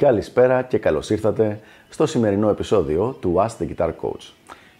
Καλησπέρα και καλώς ήρθατε στο σημερινό επεισόδιο του Ask the Guitar Coach.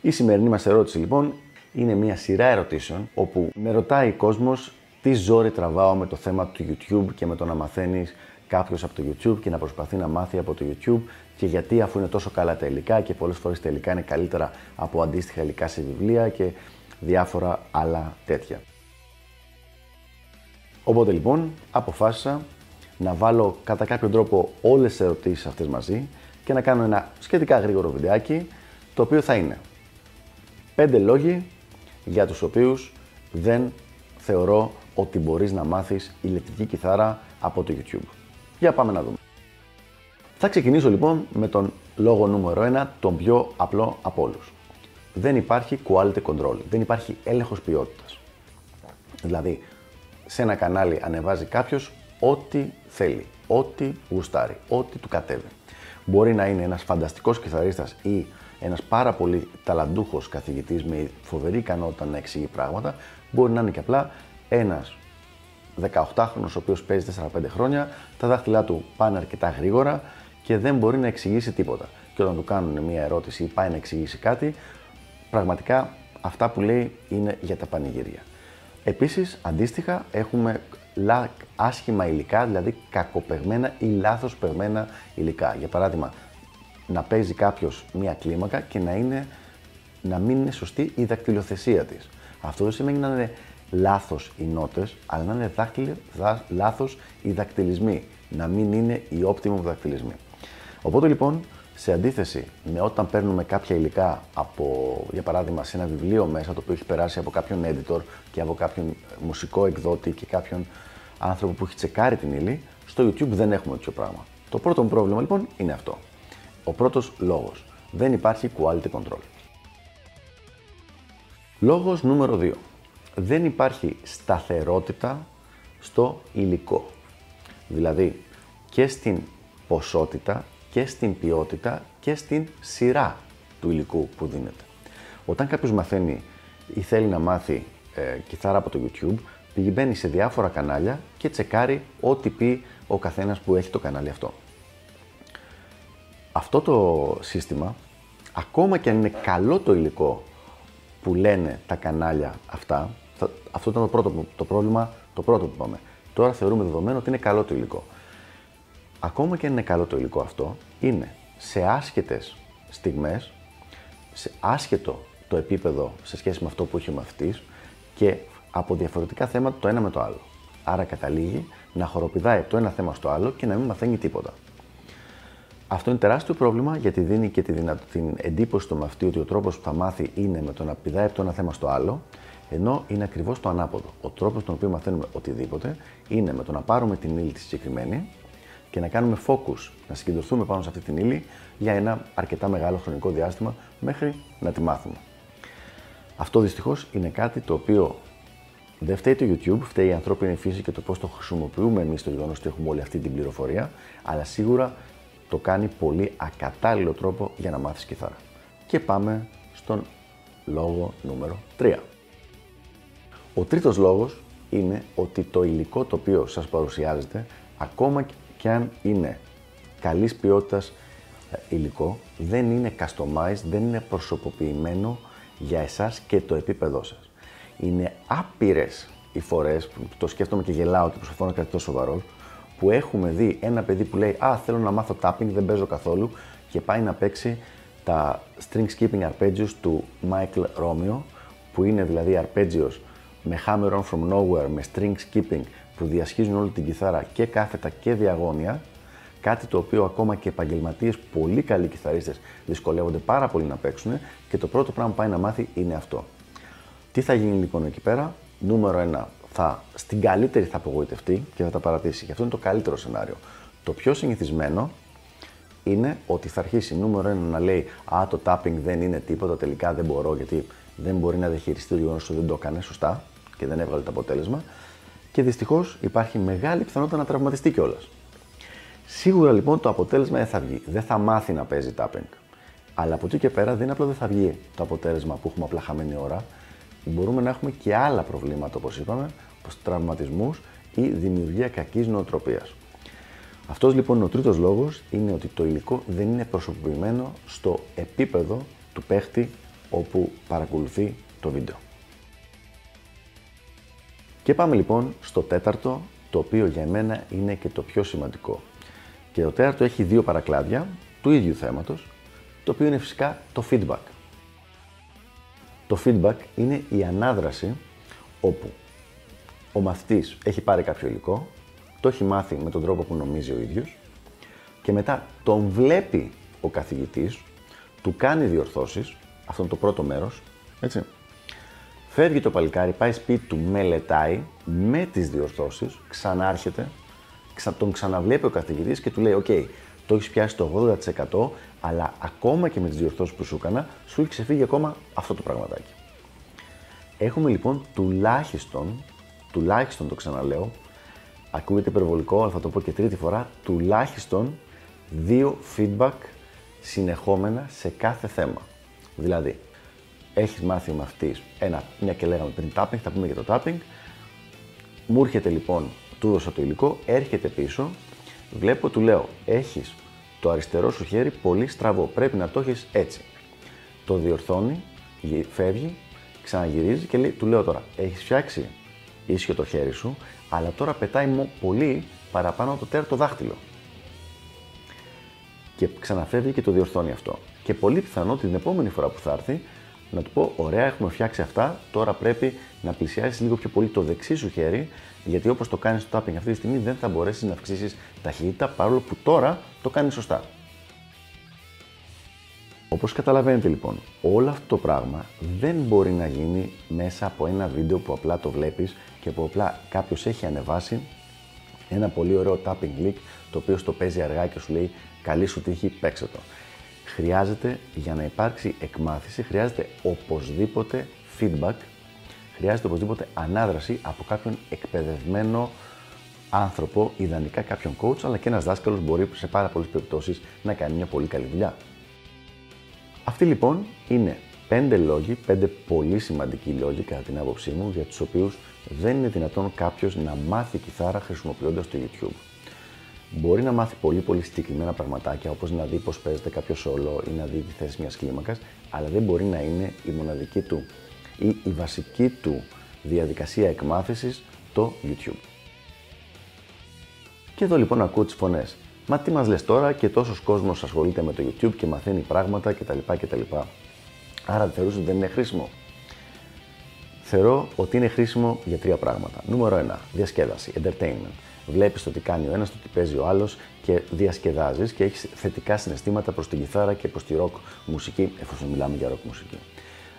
Η σημερινή μας ερώτηση λοιπόν είναι μια σειρά ερωτήσεων όπου με ρωτάει ο κόσμος τι ζόρι τραβάω με το θέμα του YouTube και με το να μαθαίνεις κάποιος από το YouTube και να προσπαθεί να μάθει από το YouTube και γιατί αφού είναι τόσο καλά τα υλικά και πολλές φορές τα υλικά είναι καλύτερα από αντίστοιχα υλικά σε βιβλία και διάφορα άλλα τέτοια. Οπότε λοιπόν αποφάσισα να βάλω κατά κάποιο τρόπο όλες τις ερωτήσεις αυτές μαζί και να κάνω ένα σχετικά γρήγορο βιντεάκι το οποίο θα είναι 5 λόγοι για τους οποίους δεν θεωρώ ότι μπορείς να μάθεις ηλεκτρική κιθάρα από το YouTube. Για πάμε να δούμε. Θα ξεκινήσω λοιπόν με τον λόγο νούμερο 1, τον πιο απλό από όλους. Δεν υπάρχει quality control, δεν υπάρχει έλεγχος ποιότητας. Δηλαδή, σε ένα κανάλι ανεβάζει κάποιος ό,τι θέλει, ό,τι γουστάρει, ό,τι του κατέβει. Μπορεί να είναι ένας φανταστικός κιθαρίστας ή ένας πάρα πολύ ταλαντούχος καθηγητής με φοβερή ικανότητα να εξηγεί πράγματα, μπορεί να είναι και απλά ένας 18χρονος ο οποίος παίζει 4-5 χρόνια, τα δάχτυλά του πάνε αρκετά γρήγορα και δεν μπορεί να εξηγήσει τίποτα. Και όταν του κάνουν μια ερώτηση ή πάει να εξηγήσει κάτι, πραγματικά αυτά που λέει είναι για τα πανηγύρια. Επίσης, αντίστοιχα, έχουμε άσχημα υλικά, δηλαδή κακοπεγμένα ή λάθος πεγμένα υλικά. Για παράδειγμα, να παίζει κάποιος μία κλίμακα και να, είναι, να μην είναι σωστή η δακτυλοθεσία της. Αυτό δεν σημαίνει να είναι λάθος οι νότες, αλλά να είναι δάχτυλοι, δά, λάθος οι δακτυλισμοί, να μην είναι οι optimum δακτυλισμοί. Οπότε λοιπόν, σε αντίθεση με όταν παίρνουμε κάποια υλικά από, για παράδειγμα, σε ένα βιβλίο μέσα το οποίο έχει περάσει από κάποιον editor και από κάποιον μουσικό εκδότη και κάποιον άνθρωπο που έχει τσεκάρει την ύλη, στο YouTube δεν έχουμε τέτοιο πράγμα. Το πρώτο πρόβλημα λοιπόν είναι αυτό. Ο πρώτος λόγος. Δεν υπάρχει quality control. Λόγος νούμερο 2. Δεν υπάρχει σταθερότητα στο υλικό. Δηλαδή και στην ποσότητα και στην ποιότητα και στην σειρά του υλικού που δίνεται. Όταν κάποιος μαθαίνει ή θέλει να μάθει ε, κιθάρα από το YouTube, πηγαίνει σε διάφορα κανάλια και τσεκάρει ό,τι πει ο καθένας που έχει το κανάλι αυτό. Αυτό το σύστημα, ακόμα και αν είναι καλό το υλικό που λένε τα κανάλια αυτά, αυτό ήταν το πρώτο το πρόβλημα, το πρώτο που είπαμε. Τώρα θεωρούμε δεδομένο ότι είναι καλό το υλικό. Ακόμα και αν είναι καλό το υλικό αυτό, είναι σε άσχετες στιγμές, σε άσχετο το επίπεδο σε σχέση με αυτό που έχει ο μαθητής και από διαφορετικά θέματα το ένα με το άλλο. Άρα καταλήγει να χοροπηδάει το ένα θέμα στο άλλο και να μην μαθαίνει τίποτα. Αυτό είναι τεράστιο πρόβλημα γιατί δίνει και τη την εντύπωση στο μαθητή ότι ο τρόπος που θα μάθει είναι με το να πηδάει από το ένα θέμα στο άλλο, ενώ είναι ακριβώς το ανάποδο. Ο τρόπος τον οποίο μαθαίνουμε οτιδήποτε είναι με το να πάρουμε την ύλη τη συγκεκριμένη και να κάνουμε focus, να συγκεντρωθούμε πάνω σε αυτή την ύλη για ένα αρκετά μεγάλο χρονικό διάστημα μέχρι να τη μάθουμε. Αυτό δυστυχώς είναι κάτι το οποίο δεν φταίει το YouTube, φταίει η ανθρώπινη φύση και το πώς το χρησιμοποιούμε εμείς το γεγονός ότι έχουμε όλη αυτή την πληροφορία, αλλά σίγουρα το κάνει πολύ ακατάλληλο τρόπο για να μάθεις κιθάρα. Και πάμε στον λόγο νούμερο 3. Ο τρίτος λόγος είναι ότι το υλικό το οποίο σας παρουσιάζεται, ακόμα και αν είναι καλής ποιότητας ε, υλικό, δεν είναι customized, δεν είναι προσωποποιημένο για εσάς και το επίπεδό σας. Είναι άπειρες οι φορές, που το σκέφτομαι και γελάω και προσπαθώ να κρατήσω σοβαρό, που έχουμε δει ένα παιδί που λέει Α, θέλω να μάθω tapping, δεν παίζω καθόλου και πάει να παίξει τα string skipping arpeggios του Michael Romeo, που είναι δηλαδή arpeggios με hammer on from nowhere, με string skipping που διασχίζουν όλη την κιθάρα και κάθετα και διαγώνια, κάτι το οποίο ακόμα και επαγγελματίες, πολύ καλοί κιθαρίστες δυσκολεύονται πάρα πολύ να παίξουν και το πρώτο πράγμα που πάει να μάθει είναι αυτό. Τι θα γίνει λοιπόν εκεί πέρα, νούμερο 1, θα, στην καλύτερη θα απογοητευτεί και θα τα παρατήσει. Και αυτό είναι το καλύτερο σενάριο. Το πιο συνηθισμένο είναι ότι θα αρχίσει νούμερο ένα να λέει Α, το tapping δεν είναι τίποτα, τελικά δεν μπορώ γιατί δεν μπορεί να διαχειριστεί το γεγονός ότι δεν το έκανε σωστά και δεν έβγαλε το αποτέλεσμα. Και δυστυχώς υπάρχει μεγάλη πιθανότητα να τραυματιστεί κιόλας. Σίγουρα λοιπόν το αποτέλεσμα δεν θα βγει. Δεν θα μάθει να παίζει tapping. Αλλά από εκεί και πέρα δεν απλά δεν θα βγει το αποτέλεσμα που έχουμε απλά χαμένη ώρα. Μπορούμε να έχουμε και άλλα προβλήματα όπως είπαμε, τραυματισμούς ή δημιουργία κακής νοοτροπίας. Αυτός λοιπόν ο τρίτος λόγος είναι ότι το υλικό δεν είναι προσωποποιημένο στο επίπεδο του παίχτη όπου παρακολουθεί το βίντεο. Και πάμε λοιπόν στο τέταρτο, το οποίο για μένα είναι και το πιο σημαντικό. Και το τέταρτο έχει δύο παρακλάδια του ίδιου θέματος, το οποίο είναι φυσικά το feedback. Το feedback είναι η ανάδραση όπου ο μαθητής έχει πάρει κάποιο υλικό, το έχει μάθει με τον τρόπο που νομίζει ο ίδιος και μετά τον βλέπει ο καθηγητής, του κάνει διορθώσεις, αυτό είναι το πρώτο μέρος, έτσι. Φεύγει το παλικάρι, πάει σπίτι του, μελετάει με τις διορθώσεις, ξανάρχεται, τον ξαναβλέπει ο καθηγητής και του λέει «ΟΚ, το έχεις πιάσει το 80%, αλλά ακόμα και με τις διορθώσεις που σου έκανα, σου έχει ξεφύγει ακόμα αυτό το πραγματάκι». Έχουμε λοιπόν τουλάχιστον, τουλάχιστον το ξαναλέω, ακούγεται υπερβολικό, αλλά θα το πω και τρίτη φορά, τουλάχιστον δύο feedback συνεχόμενα σε κάθε θέμα. Δηλαδή, έχεις μάθει ο μαθητής ένα, μια και λέγαμε πριν tapping, θα πούμε για το tapping, μου έρχεται λοιπόν, του δώσα το υλικό, έρχεται πίσω, βλέπω, του λέω, έχεις το αριστερό σου χέρι πολύ στραβό, πρέπει να το έχεις έτσι. Το διορθώνει, φεύγει, ξαναγυρίζει και λέει, του λέω τώρα, έχεις φτιάξει ίσιο το χέρι σου, αλλά τώρα πετάει πολύ παραπάνω από το τέρτο δάχτυλο. Και ξαναφεύγει και το διορθώνει αυτό. Και πολύ πιθανό την επόμενη φορά που θα έρθει να του πω: Ωραία, έχουμε φτιάξει αυτά. Τώρα πρέπει να πλησιάσεις λίγο πιο πολύ το δεξί σου χέρι, γιατί όπως το κάνεις στο tapping αυτή τη στιγμή δεν θα μπορέσεις να αυξήσεις ταχύτητα παρόλο που τώρα το κάνεις σωστά. Όπως καταλαβαίνετε λοιπόν, όλο αυτό το πράγμα δεν μπορεί να γίνει μέσα από ένα βίντεο που απλά το βλέπεις και που απλά κάποιος έχει ανεβάσει ένα πολύ ωραίο tapping link το οποίο στο παίζει αργά και σου λέει καλή σου τύχη, παίξε το. Χρειάζεται για να υπάρξει εκμάθηση, χρειάζεται οπωσδήποτε feedback, χρειάζεται οπωσδήποτε ανάδραση από κάποιον εκπαιδευμένο άνθρωπο, ιδανικά κάποιον coach, αλλά και ένας δάσκαλος μπορεί σε πάρα πολλές περιπτώσεις να κάνει μια πολύ καλή δουλειά. Αυτοί λοιπόν είναι πέντε λόγοι, πέντε πολύ σημαντικοί λόγοι κατά την άποψή μου, για τους οποίους δεν είναι δυνατόν κάποιος να μάθει κιθάρα χρησιμοποιώντας το YouTube. Μπορεί να μάθει πολύ πολύ συγκεκριμένα πραγματάκια, όπως να δει πώς παίζεται κάποιος σόλο ή να δει τη θέση μιας κλίμακας, αλλά δεν μπορεί να είναι η μοναδική του ή η βασική του διαδικασία εκμάθησης το YouTube. Και εδώ λοιπόν ακούω τις φωνές. Μα τι μας λες τώρα και τόσος κόσμος ασχολείται με το YouTube και μαθαίνει πράγματα κτλ. κτλ. Άρα θεωρούσε ότι δεν είναι χρήσιμο; Θεωρώ ότι είναι χρήσιμο για τρία πράγματα. Νούμερο 1. Διασκέδαση, entertainment. Βλέπεις το τι κάνει ο ένας, το τι παίζει ο άλλος και διασκεδάζεις και έχεις θετικά συναισθήματα προς την κιθάρα και προς τη rock μουσική, εφόσον μιλάμε για rock μουσική.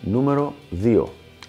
Νούμερο 2.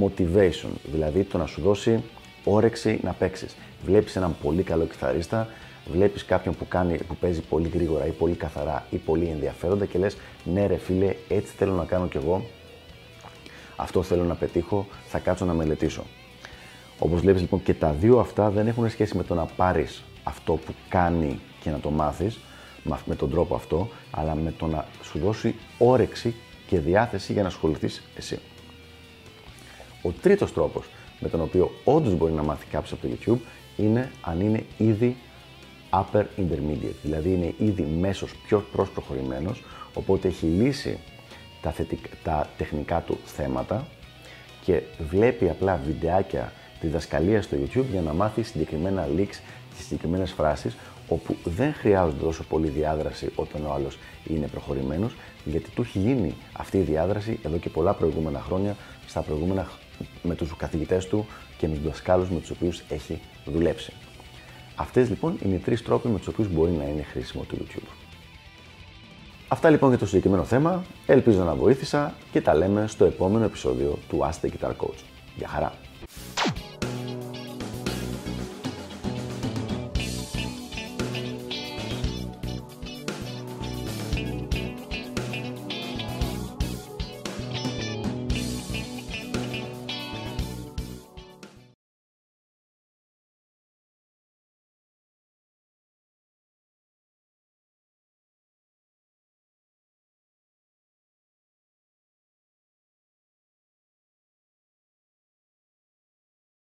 Motivation, δηλαδή το να σου δώσει όρεξη να παίξεις. Βλέπεις έναν πολύ καλό κιθαρίστα, βλέπεις κάποιον που, κάνει, που παίζει πολύ γρήγορα ή πολύ καθαρά ή πολύ ενδιαφέροντα και λες: Ναι, ρε φίλε, έτσι θέλω να κάνω κι εγώ. Αυτό θέλω να πετύχω, θα κάτσω να μελετήσω. Όπως βλέπεις λοιπόν και τα δύο αυτά δεν έχουν σχέση με το να πάρεις αυτό που κάνει και να το μάθεις με τον τρόπο αυτό, αλλά με το να σου δώσει όρεξη και διάθεση για να ασχοληθείς εσύ. Ο τρίτος τρόπος με τον οποίο όντως μπορεί να μάθει κάποιος από το YouTube είναι αν είναι ήδη upper intermediate, δηλαδή είναι ήδη μέσος πιο προσπροχωρημένος, οπότε έχει λύσει τα, τα τεχνικά του θέματα και βλέπει απλά βιντεάκια διδασκαλία στο YouTube για να μάθεις συγκεκριμένα leaks και συγκεκριμένες φράσεις όπου δεν χρειάζονται τόσο πολύ διάδραση όταν ο άλλος είναι προχωρημένος γιατί του έχει γίνει αυτή η διάδραση εδώ και πολλά προηγούμενα χρόνια στα προηγούμενα με τους καθηγητές του και με τους δασκάλους με τους οποίους έχει δουλέψει. Αυτές λοιπόν είναι οι τρεις τρόποι με τους οποίους μπορεί να είναι χρήσιμο το YouTube. Αυτά λοιπόν για το συγκεκριμένο θέμα. Ελπίζω να βοήθησα και τα λέμε στο επόμενο επεισόδιο του Ask the Guitar Coach. Γεια χαρά!